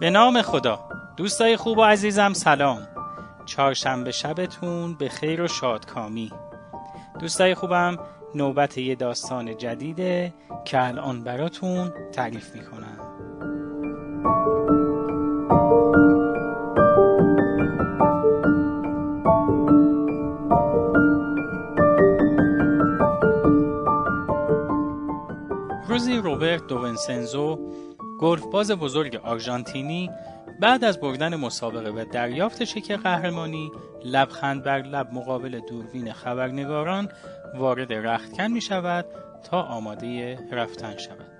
به نام خدا. دوستای خوب و عزیزم سلام. چهارشنبه شبتون به خیر و شادکامی. دوستای خوبم نوبت یه داستان جدیده که الان براتون تعریف می‌کنم. روزی روبرت دوونسنزو گلفباز بزرگ آرژانتینی بعد از بردن مسابقه و دریافت شک قهرمانی لبخند بر لب مقابل دوربین خبرنگاران وارد رختکن می شود تا آماده رفتن شود.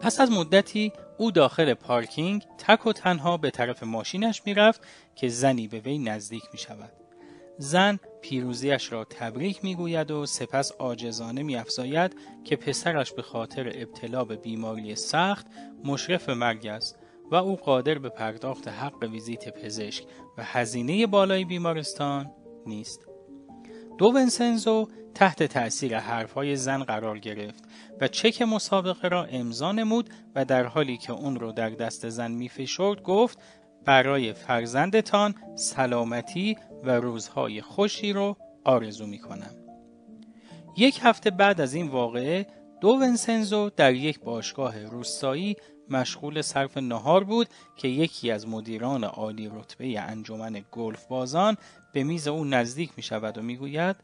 پس از مدتی او داخل پارکینگ تک و تنها به طرف ماشینش می رفت که زنی به وی نزدیک می شود. زن پیروزیش را تبریک می‌گوید و سپس آجزانه میافزاید که پسرش به خاطر ابتلا به بیماری سخت مشرف مرگ است و او قادر به پرداخت حق ویزیت پزشک و هزینه بالای بیمارستان نیست. دو ونسنزو تحت تأثیر حرفهای زن قرار گرفت و چک مسابقه را امضا نمود و در حالی که اون رو در دست زن میفشرد گفت برای فرزندتان سلامتی و روزهای خوشی رو آرزو می کنم. یک هفته بعد از این واقعه دو ونسنزو در یک باشگاه روستایی مشغول صرف نهار بود که یکی از مدیران عالی رتبه انجمن گلف بازان به میز او نزدیک می شود و می گوید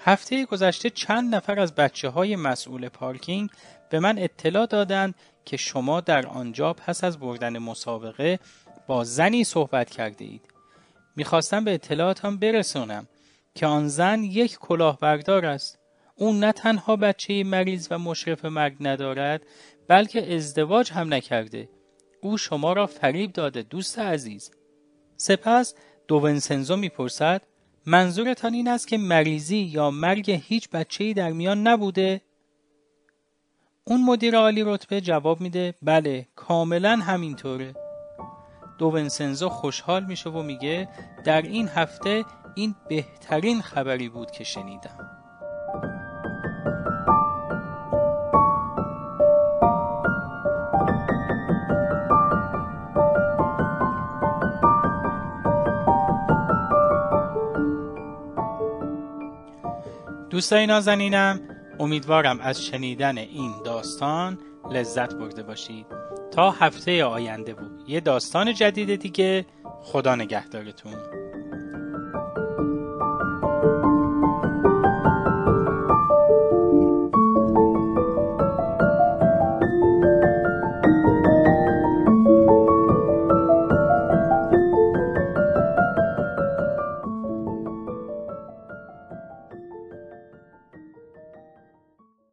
هفته گذشته چند نفر از بچه های مسئول پارکینگ به من اطلاع دادند که شما در آنجا پس از بردن مسابقه با زنی صحبت کرده اید. می‌خواستم به اطلاعاتم برسونم که آن زن یک کلاهبردار است. او نه تنها بچه مریض و مشرف مرگ ندارد بلکه ازدواج هم نکرده. او شما را فریب داده دوست عزیز. سپس دوونسنزو می‌پرسد منظورتان این است که مریضی یا مرگ هیچ بچه‌ای در میان نبوده؟ اون مدیر عالی رتبه جواب میده بله کاملا همینطوره. دوونسنزو خوشحال میشه و میگه در این هفته این بهترین خبری بود که شنیدم. دوستای نازنینم امیدوارم از شنیدن این داستان لذت برده باشید. تا هفته آینده بود. یه داستان جدید دیگه. خدا نگهدارتون.